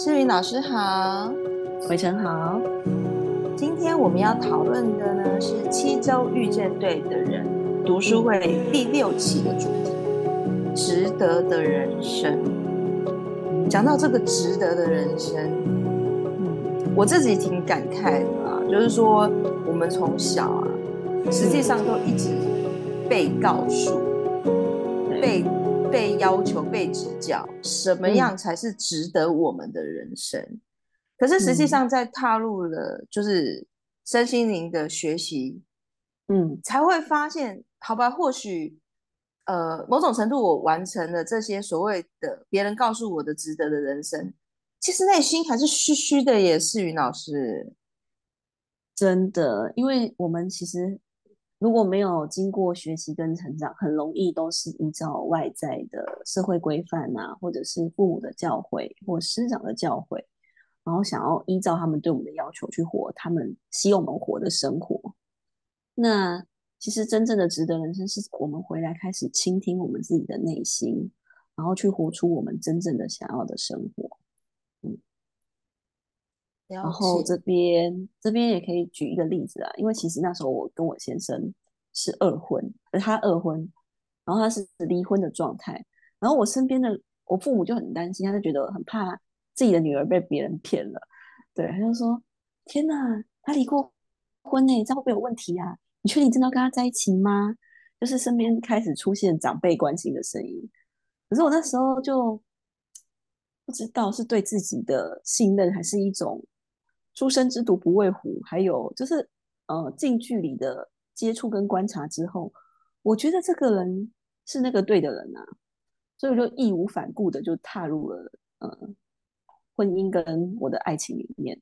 诗云老师好，伟成好。今天我们要讨论的呢是七周遇见对的人读书会第六期的主题：值得的人生。讲到这个值得的人生，嗯，我自己挺感慨的啊，就是说我们从小啊，实际上都一直被告诉，被。被要求、被指教，什么样才是值得我们的人生？嗯、可是实际上，在踏入了就是身心灵的学习，嗯，才会发现，好吧，或许呃，某种程度我完成了这些所谓的别人告诉我的值得的人生，其实内心还是虚虚的也是云老师，真的，因为我们其实。如果没有经过学习跟成长，很容易都是依照外在的社会规范啊，或者是父母的教诲或师长的教诲，然后想要依照他们对我们的要求去活他们希望我们活的生活。那其实真正的值得人生，是我们回来开始倾听我们自己的内心，然后去活出我们真正的想要的生活。然后这边这边也可以举一个例子啊，因为其实那时候我跟我先生是二婚，而他二婚，然后他是离婚的状态，然后我身边的我父母就很担心，他就觉得很怕自己的女儿被别人骗了，对，他就说：“天哪，他离过婚呢，这样会不会有问题啊？你确定真的要跟他在一起吗？”就是身边开始出现长辈关心的声音，可是我那时候就不知道是对自己的信任，还是一种。初生之犊不畏虎，还有就是，呃，近距离的接触跟观察之后，我觉得这个人是那个对的人啊，所以我就义无反顾的就踏入了呃婚姻跟我的爱情里面。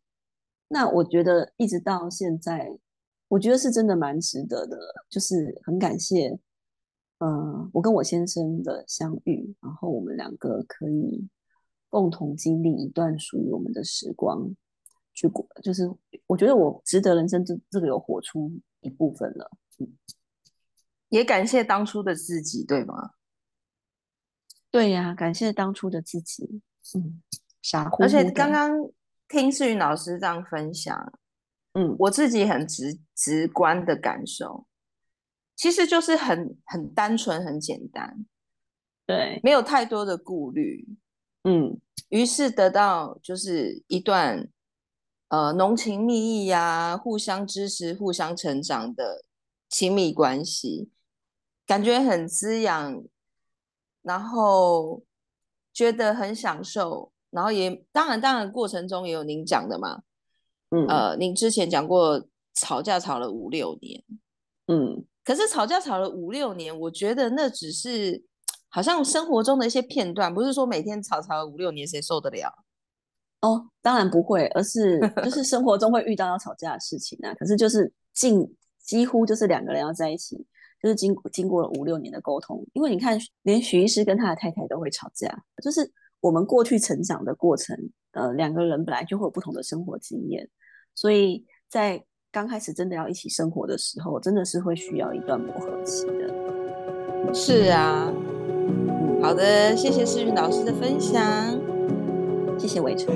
那我觉得一直到现在，我觉得是真的蛮值得的，就是很感谢，呃，我跟我先生的相遇，然后我们两个可以共同经历一段属于我们的时光。去过，就是我觉得我值得人生这这个有活出一部分了，嗯，也感谢当初的自己，对吗？对呀，感谢当初的自己，嗯，傻乎乎。而且刚刚听世云老师这样分享，嗯，我自己很直直观的感受，其实就是很很单纯、很简单，对，没有太多的顾虑，嗯，于是得到就是一段。呃，浓情蜜意呀、啊，互相支持、互相成长的亲密关系，感觉很滋养，然后觉得很享受，然后也当然，当然过程中也有您讲的嘛，嗯，呃，您之前讲过吵架吵了五六年，嗯，可是吵架吵了五六年，我觉得那只是 好像生活中的一些片段，不是说每天吵吵了五六年，谁受得了？哦，当然不会，而是 就是生活中会遇到要吵架的事情啊。可是就是近几乎就是两个人要在一起，就是经经过了五六年的沟通。因为你看，连许医师跟他的太太都会吵架，就是我们过去成长的过程，呃，两个人本来就会有不同的生活经验，所以在刚开始真的要一起生活的时候，真的是会需要一段磨合期的。是啊，好的，谢谢诗芸老师的分享。谢谢伟成。